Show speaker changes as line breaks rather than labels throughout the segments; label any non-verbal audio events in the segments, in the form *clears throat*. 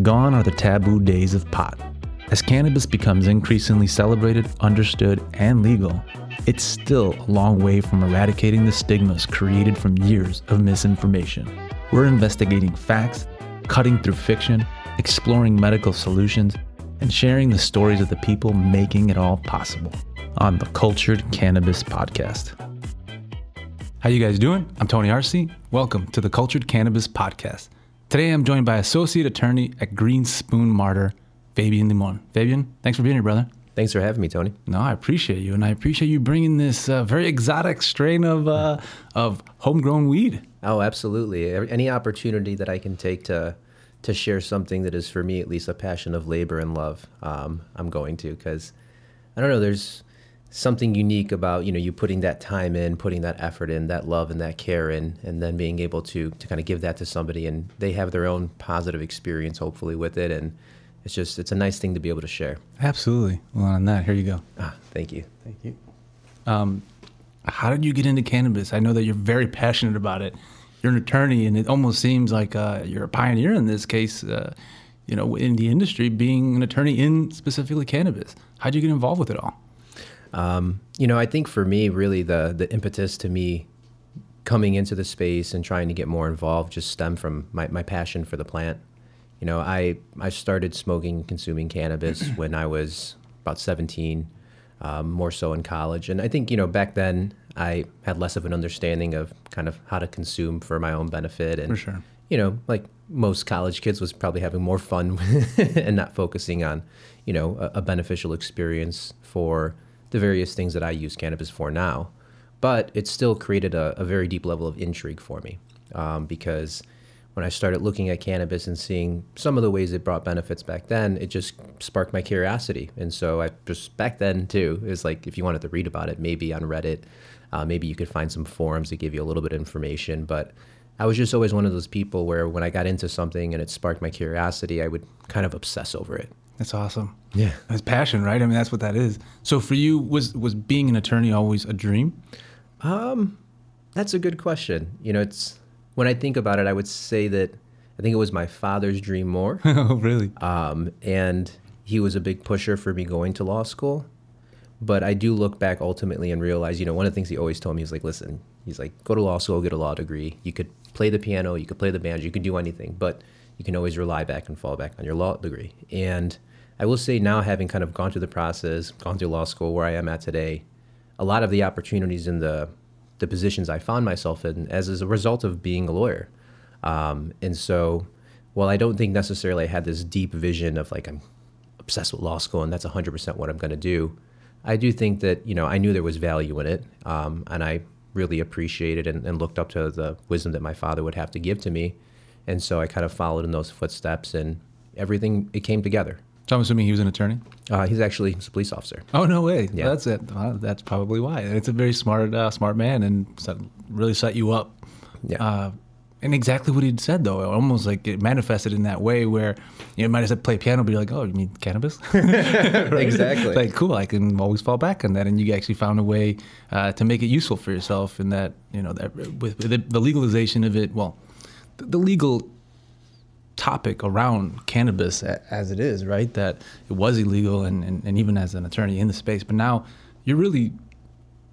Gone are the taboo days of pot. As cannabis becomes increasingly celebrated, understood, and legal, it's still a long way from eradicating the stigmas created from years of misinformation. We're investigating facts, cutting through fiction, exploring medical solutions, and sharing the stories of the people making it all possible on the Cultured Cannabis Podcast. How you guys doing? I'm Tony Arce. Welcome to the Cultured Cannabis Podcast. Today I'm joined by Associate Attorney at Greenspoon Marder, Fabian Limon. Fabian, thanks for being here, brother.
Thanks for having me, Tony.
No, I appreciate you, and I appreciate you bringing this uh, very exotic strain of uh, of homegrown weed.
Oh, absolutely. Any opportunity that I can take to to share something that is for me at least a passion of labor and love, um, I'm going to because I don't know. There's something unique about you know you putting that time in, putting that effort in, that love and that care in, and then being able to to kind of give that to somebody, and they have their own positive experience, hopefully, with it, and it's just it's a nice thing to be able to share.
Absolutely. Well, on that, here you go.
Ah, thank you.
Thank you. Um, how did you get into cannabis? I know that you're very passionate about it. You're an attorney, and it almost seems like uh, you're a pioneer in this case. Uh, you know, in the industry, being an attorney in specifically cannabis. How'd you get involved with it all?
Um, you know, I think for me, really the the impetus to me coming into the space and trying to get more involved just stemmed from my, my passion for the plant. You know, I I started smoking and consuming cannabis *clears throat* when I was about 17, um, more so in college. And I think, you know, back then I had less of an understanding of kind of how to consume for my own benefit. And,
sure.
you know, like most college kids was probably having more fun *laughs* and not focusing on, you know, a, a beneficial experience for the various things that I use cannabis for now. But it still created a, a very deep level of intrigue for me um, because when I started looking at cannabis and seeing some of the ways it brought benefits back then, it just sparked my curiosity. And so I just back then too, is like if you wanted to read about it, maybe on Reddit, uh, maybe you could find some forums that give you a little bit of information. But I was just always one of those people where when I got into something and it sparked my curiosity, I would kind of obsess over it.
That's awesome.
Yeah.
That's passion, right? I mean, that's what that is. So for you, was was being an attorney always a dream?
Um, That's a good question. You know, it's when I think about it, I would say that I think it was my father's dream more. *laughs*
oh, really?
um, and he was a big pusher for me going to law school. But I do look back ultimately and realize, you know, one of the things he always told me is like, listen, he's like, go to law school, get a law degree. You could play the piano, you could play the banjo, you could do anything, but you can always rely back and fall back on your law degree. And I will say now, having kind of gone through the process, gone through law school where I am at today, a lot of the opportunities in the the positions I found myself in as, as a result of being a lawyer. Um, and so, while I don't think necessarily I had this deep vision of like I'm obsessed with law school and that's 100% what I'm going to do, I do think that you know I knew there was value in it, um, and I really appreciated and, and looked up to the wisdom that my father would have to give to me, and so I kind of followed in those footsteps, and everything it came together.
So I'm assuming he was an attorney.
Uh, he's actually he's a police officer.
Oh no way!
Yeah.
That's it. That's probably why. It's a very smart, uh, smart man, and set, really set you up.
Yeah.
Uh, and exactly what he'd said though, almost like it manifested in that way where you know, might have said play piano, but you're like, oh, you mean cannabis? *laughs*
Exactly.
like cool, I can always fall back on that, and you actually found a way uh, to make it useful for yourself. And that you know that with the, the legalization of it, well, the, the legal topic around cannabis as it is, right? That it was illegal, and, and, and even as an attorney in the space, but now you're really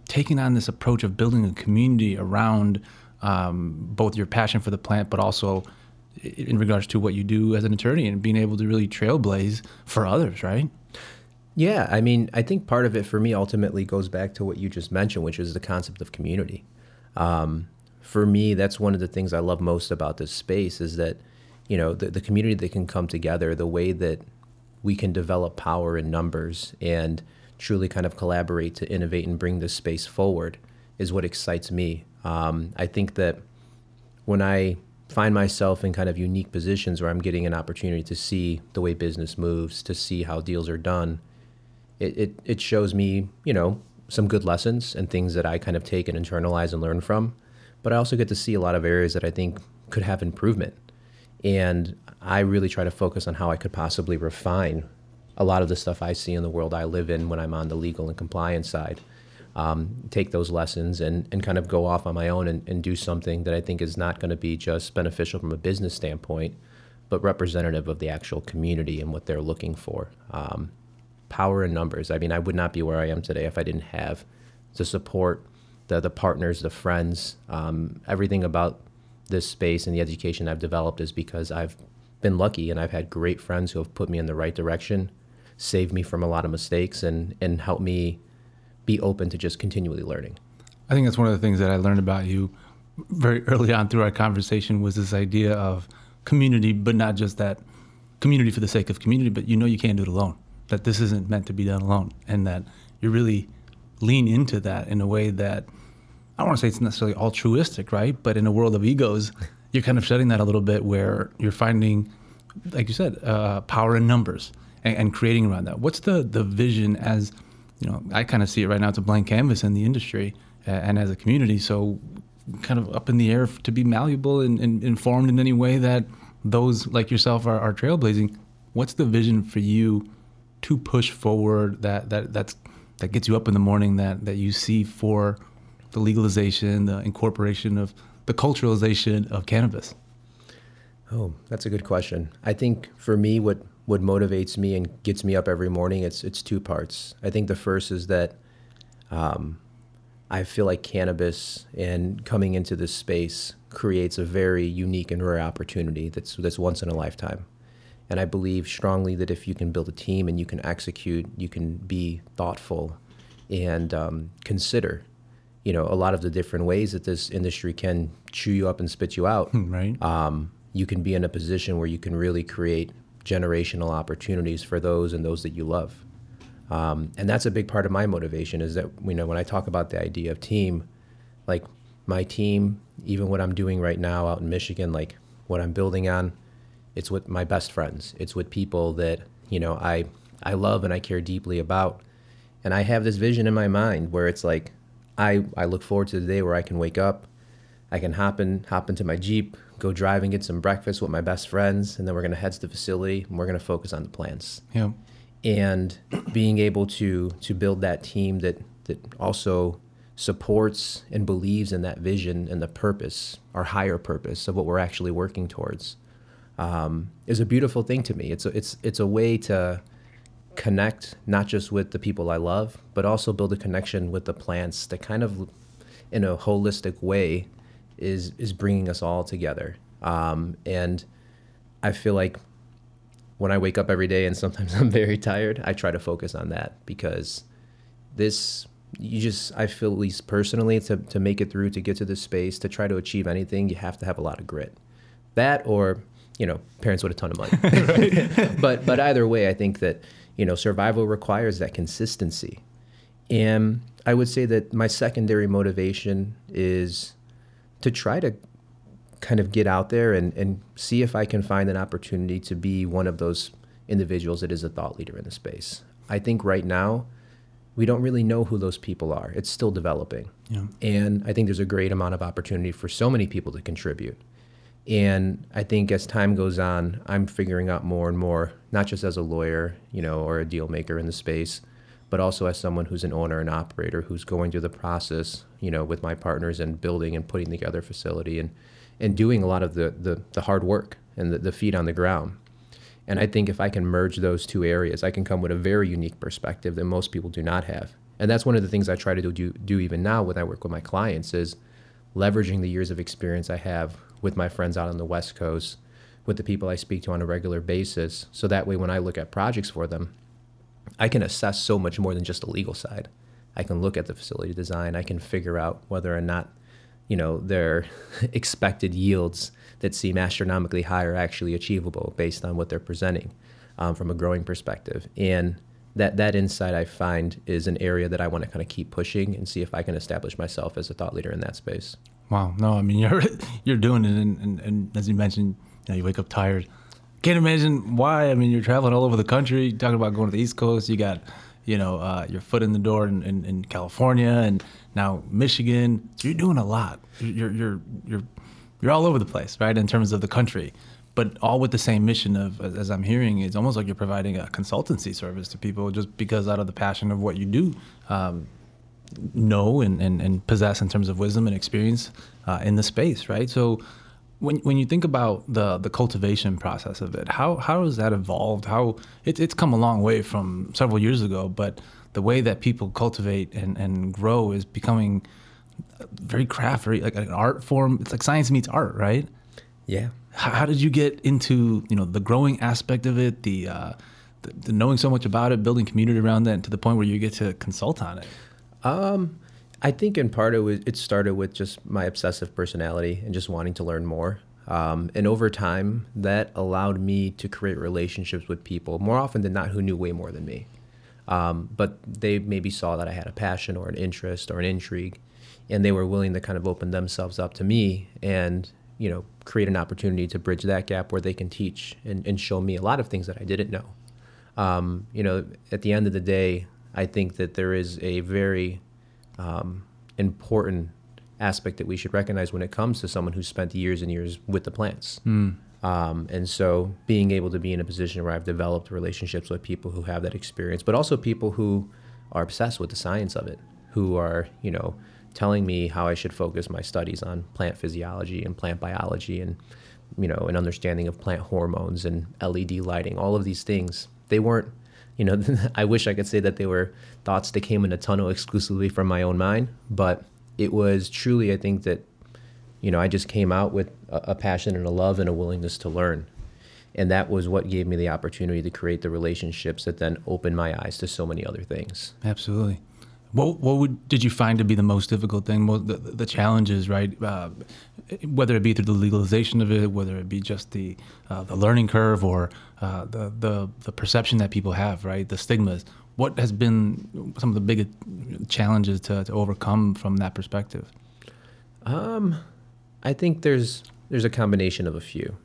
taking on this approach of building a community around um, both your passion for the plant, but also in regards to what you do as an attorney and being able to really trailblaze for others, right?
Yeah, I mean, I think part of it for me ultimately goes back to what you just mentioned, which is the concept of community. Um, for me, that's one of the things I love most about this space is that, you know, the, the community that can come together, the way that we can develop power in numbers and truly kind of collaborate to innovate and bring this space forward is what excites me. Um, I think that when I find myself in kind of unique positions where I'm getting an opportunity to see the way business moves, to see how deals are done, it, it, it shows me, you know, some good lessons and things that I kind of take and internalize and learn from. But I also get to see a lot of areas that I think could have improvement. And I really try to focus on how I could possibly refine a lot of the stuff I see in the world I live in when I'm on the legal and compliance side. Um, take those lessons and, and kind of go off on my own and, and do something that I think is not going to be just beneficial from a business standpoint, but representative of the actual community and what they're looking for. Um, power in numbers. I mean, I would not be where I am today if I didn't have the support, the the partners, the friends, um, everything about this space and the education I've developed is because I've been lucky and I've had great friends who have put me in the right direction, saved me from a lot of mistakes, and and helped me be open to just continually learning.
I think that's one of the things that I learned about you very *laughs* early on through our conversation was this idea of community, but not just that community for the sake of community, but you know you can't do it alone. That this isn't meant to be done alone, and that you really lean into that in a way that I don't want to say it's necessarily altruistic, right? But in a world of egos, you're kind of shedding that a little bit, where you're finding, like you said, uh, power in numbers and, and creating around that. What's the the vision as you know? I kind of see it right now. It's a blank canvas in the industry and as a community. So kind of up in the air to be malleable and, and informed in any way that those like yourself are, are trailblazing. What's the vision for you to push forward that that that's that gets you up in the morning that that you see for the legalization, the incorporation of the culturalization of cannabis?
Oh, that's a good question. I think for me, what what motivates me and gets me up every morning, it's it's two parts. I think the first is that um, I feel like cannabis and coming into this space creates a very unique and rare opportunity that's that's once in a lifetime. And I believe strongly that if you can build a team and you can execute, you can be thoughtful and um, consider, you know, a lot of the different ways that this industry can chew you up and spit you out. *laughs*
Right.
Um, you can be in a position where you can really create generational opportunities for those and those that you love. Um, and that's a big part of my motivation is that you know when I talk about the idea of team, like my team, even what I'm doing right now out in Michigan, like what I'm building on, it's with my best friends. It's with people that you know I I love and I care deeply about, and I have this vision in my mind where it's like I I look forward to the day where I can wake up, I can hop in hop into my Jeep, go drive and get some breakfast with my best friends, and then we're gonna head to the facility and we're gonna focus on the plants.
Yeah
and being able to to build that team that that also supports and believes in that vision and the purpose, our higher purpose of what we're actually working towards, um, is a beautiful thing to me. It's a, it's it's a way to connect not just with the people I love, but also build a connection with the plants that kind of, in a holistic way, is is bringing us all together. Um, and I feel like when I wake up every day and sometimes *laughs* I'm very tired, I try to focus on that because this you just I feel at least personally to to make it through to get to this space to try to achieve anything, you have to have a lot of grit. That or you know parents with a ton of money. *laughs* *laughs* but but either way, I think that you know survival requires that consistency, and I would say that my secondary motivation is to try to kind of get out there and, and see if I can find an opportunity to be one of those individuals that is a thought leader in the space. I think right now, we don't really know who those people are. It's still developing.
Yeah.
And I think there's a great amount of opportunity for so many people to contribute. And I think as time goes on, I'm figuring out more and more, not just as a lawyer, you know, or a deal maker in the space, but also as someone who's an owner and operator who's going through the process, you know, with my partners and building and putting together facility and and doing a lot of the, the, the hard work and the, the feet on the ground. And I think if I can merge those two areas, I can come with a very unique perspective that most people do not have. And that's one of the things I try to do, do even now when I work with my clients is leveraging the years of experience I have with my friends out on the West Coast, with the people I speak to on a regular basis. So that way, when I look at projects for them, I can assess so much more than just the legal side. I can look at the facility design. I can figure out whether or not you know their *laughs* expected yields that seem astronomically high are actually achievable based on what they're presenting um, from a growing perspective and that that insight I find is an area that I want to kind of keep pushing and see if I can establish myself as a thought leader in that space.
Wow, no, I mean *laughs* you're you're doing it, and, and, and as you mentioned, you, know, you wake up tired. Can't imagine why. I mean, you're traveling all over the country, talking about going to the East Coast. You got you know, uh, your foot in the door in, in, in, California and now Michigan. So you're doing a lot. You're, you're, you're, you're all over the place, right, in terms of the country, but all with the same mission of, as I'm hearing, it's almost like you're providing a consultancy service to people just because out of the passion of what you do. Um, know and, and, and possess in terms of wisdom and experience uh, in the space, right? So, when when you think about the the cultivation process of it, how how has that evolved? How it, it's come a long way from several years ago, but the way that people cultivate and, and grow is becoming very craft, very like an art form. It's like science meets art, right?
Yeah.
How, how did you get into you know the growing aspect of it, the, uh, the, the knowing so much about it, building community around that, and to the point where you get to consult on it?
Um, I think in part it was it started with just my obsessive personality and just wanting to learn more. Um, and over time, that allowed me to create relationships with people more often than not who knew way more than me. Um, but they maybe saw that I had a passion or an interest or an intrigue, and they were willing to kind of open themselves up to me and you know create an opportunity to bridge that gap where they can teach and, and show me a lot of things that I didn't know. Um, you know, at the end of the day, I think that there is a very um, important aspect that we should recognize when it comes to someone who spent years and years with the plants.
Mm.
Um, and so being able to be in a position where I've developed relationships with people who have that experience, but also people who are obsessed with the science of it, who are, you know, telling me how I should focus my studies on plant physiology and plant biology and, you know, an understanding of plant hormones and LED lighting, all of these things. They weren't, you know, *laughs* I wish I could say that they were thoughts that came in a tunnel exclusively from my own mind, but it was truly, I think that, you know, I just came out with a, a passion and a love and a willingness to learn. And that was what gave me the opportunity to create the relationships that then opened my eyes to so many other things.
Absolutely. What what would did you find to be the most difficult thing? The, the challenges, right? Uh, whether it be through the legalization of it, whether it be just the uh, the learning curve or uh, the the the perception that people have, right? The stigmas. What has been some of the biggest challenges to, to overcome from that perspective?
Um, I think there's there's a combination of a few.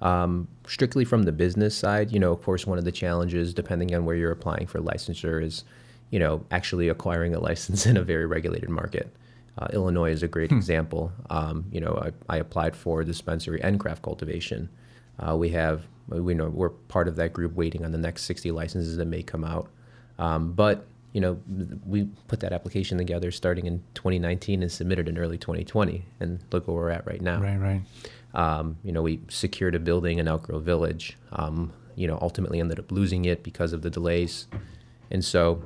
Um, strictly from the business side, you know, of course, one of the challenges, depending on where you're applying for licensure, is you know actually acquiring a license *laughs* in a very regulated market. Uh, Illinois is a great hmm. example. Um, you know, I, I, applied for dispensary and craft cultivation. Uh, we have, we know we're part of that group waiting on the next 60 licenses that may come out. Um, but you know, we put that application together starting in 2019 and submitted in early 2020, and look where we're at right now.
Right, right.
Um, you know, we secured a building in Elk Grove Village. Um, you know, ultimately ended up losing it because of the delays, and so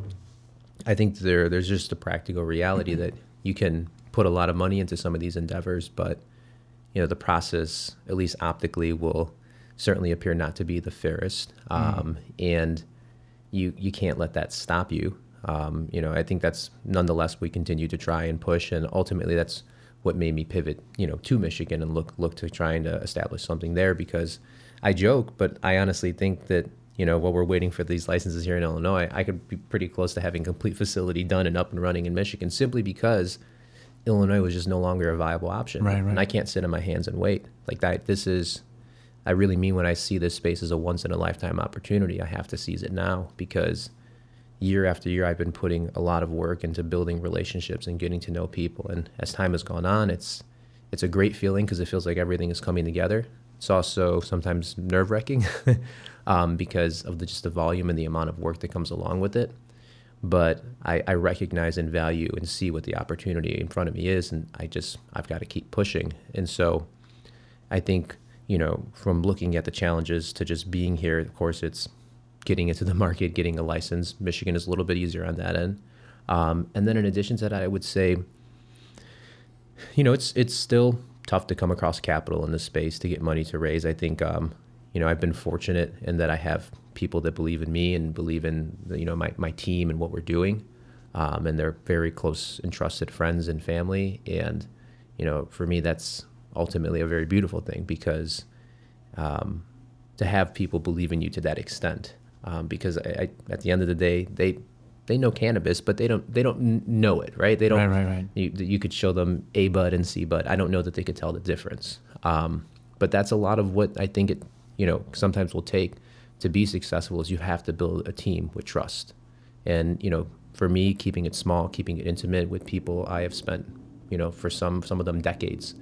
I think there there's just a practical reality that you can put a lot of money into some of these endeavors, but you know, the process, at least optically, will certainly appear not to be the fairest, mm. um, and you you can't let that stop you um, you know, I think that's nonetheless we continue to try and push, and ultimately that's what made me pivot, you know, to Michigan and look look to trying to establish something there because I joke, but I honestly think that you know while we're waiting for these licenses here in Illinois, I could be pretty close to having complete facility done and up and running in Michigan simply because Illinois was just no longer a viable option,
right, right.
and I can't sit in my hands and wait like that. This is I really mean when I see this space as a once in a lifetime opportunity, I have to seize it now because year after year, I've been putting a lot of work into building relationships and getting to know people. And as time has gone on, it's it's a great feeling because it feels like everything is coming together. It's also sometimes nerve wracking *laughs* um, because of the, just the volume and the amount of work that comes along with it. But I, I recognize and value and see what the opportunity in front of me is, and I just I've got to keep pushing. And so, I think you know from looking at the challenges to just being here. Of course, it's getting into the *laughs* market, getting a license. Michigan is a little bit easier on that end. Um, and then in addition to that, I would say, you know, it's it's still tough to come across capital in this space to get money to raise. I think, um, you know, I've been fortunate in that I have people that believe in me and believe in, you know, my, my team and what we're doing. Um, and they're very close and trusted friends and family. And, you know, for me, that's ultimately a very beautiful thing because um, to have people believe in you to that extent um, because I, I, at the end of the day, they they know cannabis, but they don't they don't know it, right? They don't.
Right, right, right.
You, you could show them A bud and C bud. I don't know that they could tell the difference. Um, but that's a lot of what I think it you know sometimes will take to be successful is you have to build a team with trust, and you know for me keeping it small, keeping it intimate with people I have spent you know for some some of them decades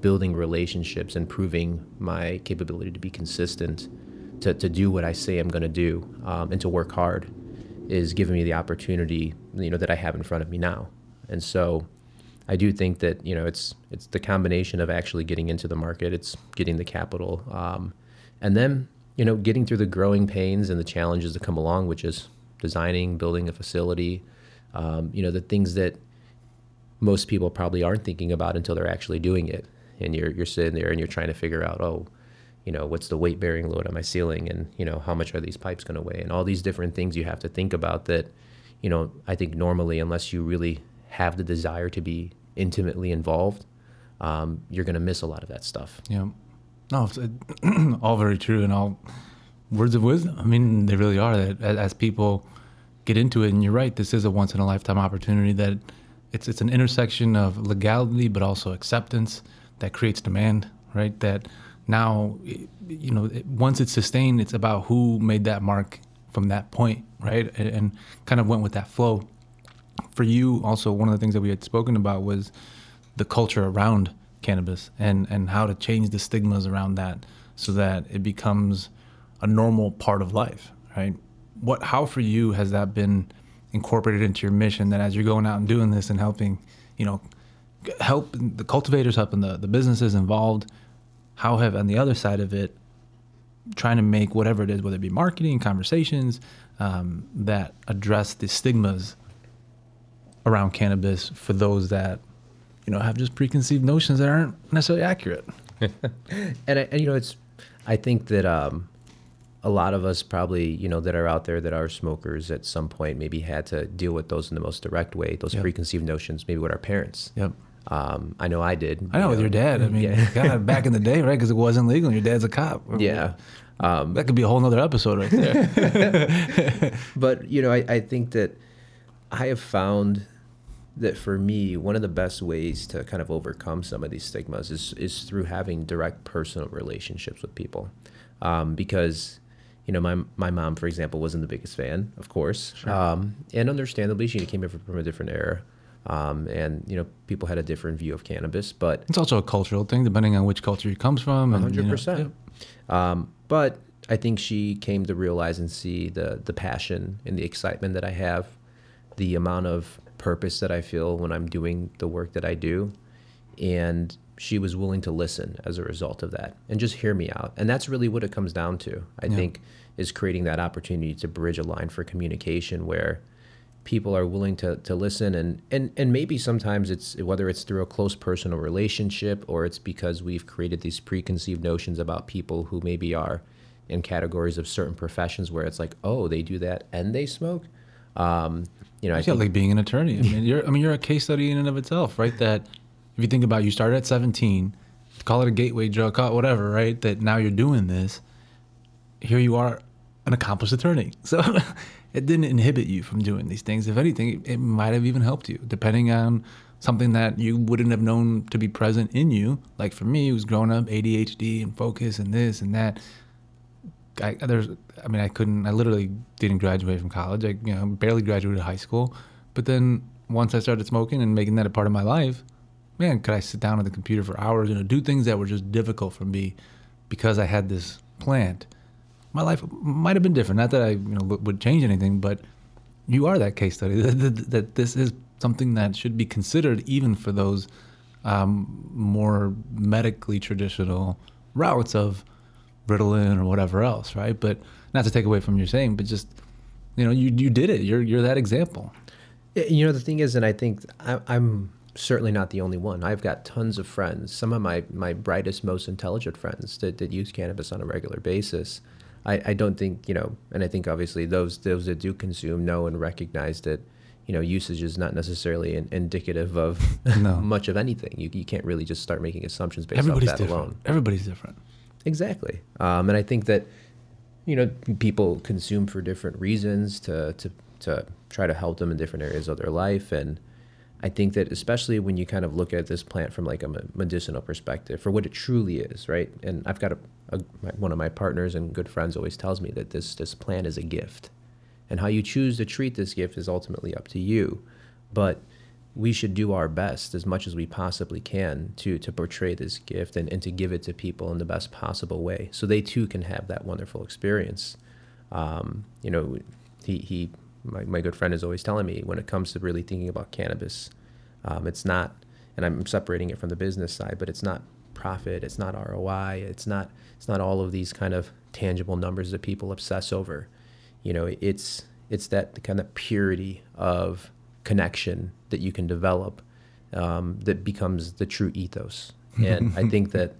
building relationships and proving my capability to be consistent to, to do what I say I'm going to do um, and to work hard is giving me the opportunity, you know, that I have in front of me now. And so I do think that you know it's it's the combination of actually getting into the market, it's getting the capital, um, and then you know getting through the growing pains and the challenges that come along, which is designing, building a facility, um, you know the things that most people probably aren't thinking about until they're actually doing it, and you're you're sitting there and you're trying to figure out oh. You know what's the weight bearing load on my ceiling, and you know how much are these pipes going to weigh, and all these different things you have to think about. That, you know, I think normally, unless you really have the desire to be intimately involved, um, you're going to miss a lot of that stuff.
Yeah. No, it's, *clears throat* all very true and all words of wisdom. I mean, they really are. That as, people get into it, and you're right, this is a once in a lifetime opportunity. That it's it's an intersection of legality, but also acceptance that creates demand. Right. That now, you know, once it's sustained, it's about who made that mark from that point, right, and kind of went with that flow for you, also one of the things that we had spoken about was the culture around cannabis and and how to change the stigmas around that so that it becomes a normal part of life, right? What how for you has that been incorporated into your mission that as you're going out and doing this and helping, you know, help the cultivators, helping the, the businesses involved, how have on the other side of it trying to make whatever it is, whether it be marketing, conversations, um, that address the stigmas around cannabis for those that you know have just preconceived notions that aren't necessarily accurate. *laughs*
and, and you know, it's I think that um, a lot of us probably you know that are out there that are smokers at some point maybe had to deal with those in the most direct way, those yep. preconceived notions, maybe with our parents.
Yep.
Um, I know I did.
I know, with your dad. I mean, yeah. God, back in the day, right? Because it wasn't legal. And your dad's a cop. *laughs*
Yeah.
Um, that could be a whole nother episode right there. *laughs*
but you know, I, I think that I have found that for me, one of the best ways to kind of overcome some of these stigmas is is through having direct personal relationships with people, um, because you know my my mom, for example, wasn't the biggest fan, of course, sure. um, and understandably, she came from a different era. Um, and you know, people had a different view of cannabis, but
it's also a cultural thing, depending on which culture he comes from.
hundred you know, percent. Um, but I think she came to realize and see the the passion and the excitement that I have, the amount of purpose that I feel when I'm doing the work that I do. And she was willing to listen as a result of that and just hear me out. And that's really what it comes down to, I yeah. think, is creating that opportunity to bridge a line for communication where people are willing to, to listen and, and, and maybe sometimes it's whether it's through a close personal relationship or it's because we've created these preconceived notions about people who maybe are in categories of certain professions where it's like, oh, they do that and they smoke. Um, you know,
I think, like being an attorney. I mean, you're I mean, you're a case study in and of itself, right? That if you think about, it, you started at 17, call it a gateway drug, call it whatever, right? That now you're doing this. Here you are, an accomplished attorney. *laughs* So it didn't inhibit you from doing these things. If anything, it, it might have even helped you, depending on something that you wouldn't have known to be present in you. Like for me, it was growing up ADHD and focus and this and that. I, there's, I mean, I couldn't, I literally didn't graduate from college. I, you know, barely graduated high school. But then once I started smoking and making that a part of my life, man, could I sit down at the computer for hours and do things that were just difficult for me because I had this plant. My life might have been different. Not that I, you know, would change anything, but you are that case study. that, that this is something that should be considered even for those um, more medically traditional routes of Ritalin or whatever else, right? But not to take away from your saying, but just you know, you you did it. You're you're that example.
You know, the thing is, and I think I, I'm certainly not the only one. I've got tons of friends, some of my, my brightest, most intelligent friends that, that use cannabis on a regular basis. I, I don't think, you know, and I think obviously those those that do consume know and recognize that, you know, usage is not necessarily in, indicative of no. *laughs* much of anything. You, you can't really just start making assumptions based
Everybody's
off that
different.
alone.
Everybody's different.
Exactly. Um, and I think that, you know, people consume for different reasons to, to, to try to help them in different areas of their life. And I think that especially when you kind of look at this plant from like a medicinal perspective for what it truly is, right? And I've got a, a one of my partners and good friends always tells me that this, this plant is a gift. And how you choose to treat this gift is ultimately up to you. But we should do our best as much as we possibly can to to portray this gift and, and to give it to people in the best possible way so they too can have that wonderful experience um, you know he, he my, my good friend is always telling me when it comes to really thinking about cannabis um, it's not and I'm separating it from the business side, but it's not profit, it's not ROI, it's not it's not all of these kind of tangible numbers that people obsess over. You know, it's it's that kind of purity of connection that you can develop um, that becomes the true ethos. And *laughs* I think that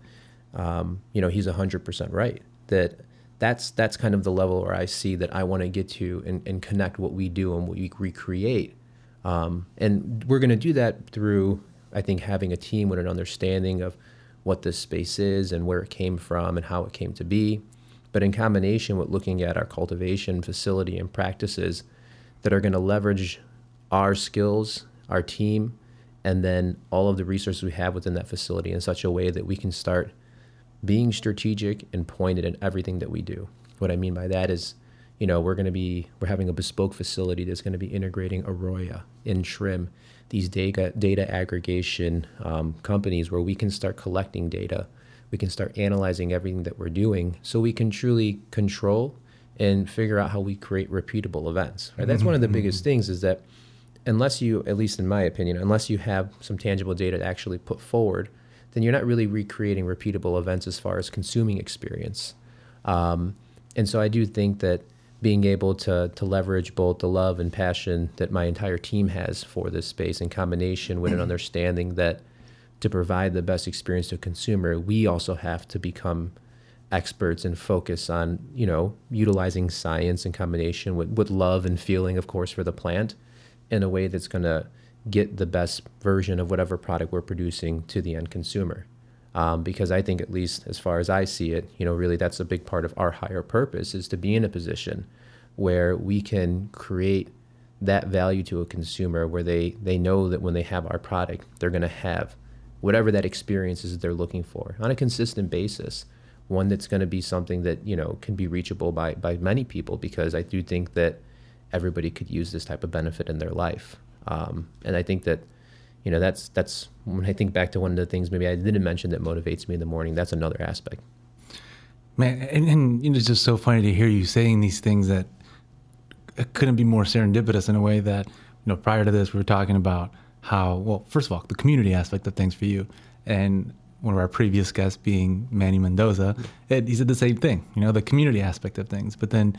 um, you know he's hundred percent right that that's that's kind of the level where I see that I want to get to and, and connect what we do and what we recreate. Um, and we're going to do that through I think having a team with an understanding of what this space is and where it came from and how it came to be. But in combination with looking at our cultivation facility and practices that are going to leverage our skills, our team, and then all of the resources we have within that facility in such a way that we can start being strategic and pointed in everything that we do. What I mean by that is, you know, we're going to be we're having a bespoke facility that's going to be integrating Aroya in Trym these data data aggregation um, companies where we can start collecting data, we can start analyzing everything that we're doing, so we can truly control and figure out how we create repeatable events. Right? That's one of the mm-hmm. biggest things is that unless you, at least in my opinion, unless you have some tangible data to actually put forward, then you're not really recreating repeatable events as far as consuming experience. Um, and so I do think that being able to to leverage both the love and passion that my entire team has for this space in combination with an understanding that to provide the best experience to a consumer, we also have to become experts and focus on, you know, utilizing science in combination with, with love and feeling, of course, for the plant in a way that's going to get the best version of whatever product we're producing to the end consumer. Um, because I think, at least as far as I see it, you know, really that's a big part of our higher purpose is to be in a position where we can create that value to a consumer where they, they know that when they have our product, they're going to have whatever that experience is that they're looking for on a consistent basis. One that's going to be something that, you know, can be reachable by, by many people because I do think that everybody could use this type of benefit in their life. Um, and I think that you know that's that's when I think back to one of the things maybe I didn't mention that motivates me in the morning. That's another aspect.
Man, and, and you know, it's just so funny to hear you saying these things that couldn't be more serendipitous in a way that you know prior to this we were talking about how well first of all the community aspect of things for you and one of our previous guests being Manny Mendoza, it, he said the same thing, you know, the community aspect of things. But then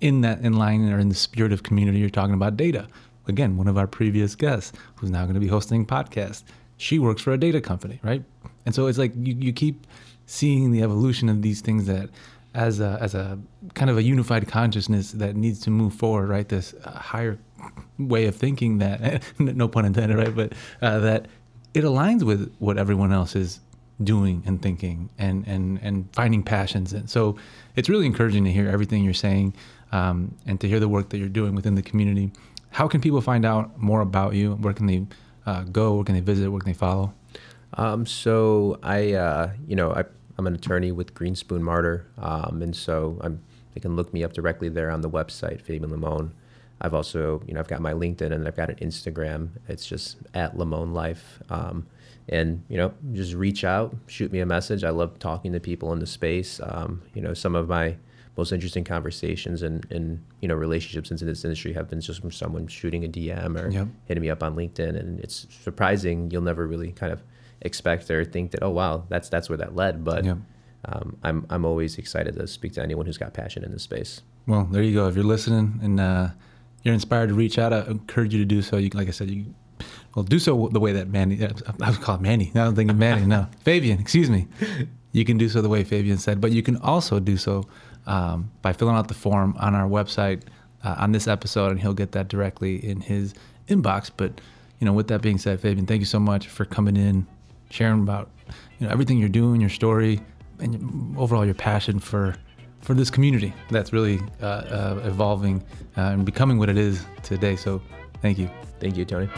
in that in line or in the spirit of community, you're talking about data, again, one of our previous guests who's now going to be hosting podcast. She works for a data company, right? And so it's like you, you keep seeing the evolution of these things that as a, as a kind of a unified consciousness that needs to move forward, right? This uh, higher way of thinking that, *laughs* no pun intended, right? But uh, that it aligns with what everyone else is doing and thinking and, and, and finding passions. And so it's really encouraging to hear everything you're saying um, and to hear the work that you're doing within the community how can people find out more about you? Where can they uh, go? Where can they visit? Where can they follow?
Um, so I, uh, you know, I, am an attorney with Greenspoon Marder, um, and so I'm, they can look me up directly there on the website, Fabian Limon. I've also, you know, I've got my LinkedIn and I've got an Instagram. It's just at Limon Life. Um, and you know, just reach out, shoot me a message. I love talking to people in the space. Um, you know, some of my most interesting conversations and, and you know relationships into this industry have been just from someone shooting a DM or yep. hitting me up on LinkedIn, and it's surprising. You'll never really kind of expect or think that oh wow that's that's where that led, but. Yep. Um, I'm I'm always excited to speak to anyone who's got passion in this space.
Well, there you go. If you're listening and uh, you're inspired to reach out, I encourage you to do so. You, like I said, you well do so the way that Manny. I was called Manny. Now I'm thinking Manny. No, *laughs* Fabian. Excuse me. You can do so the way Fabian said, but you can also do so um, by filling out the form on our website uh, on this episode, and he'll get that directly in his inbox. But you know, with that being said, Fabian, thank you so much for coming in, sharing about you know everything you're doing, your story, and overall your passion for for this community that's really uh, uh, evolving uh, and becoming what it is today. So, thank you.
Thank you, Tony.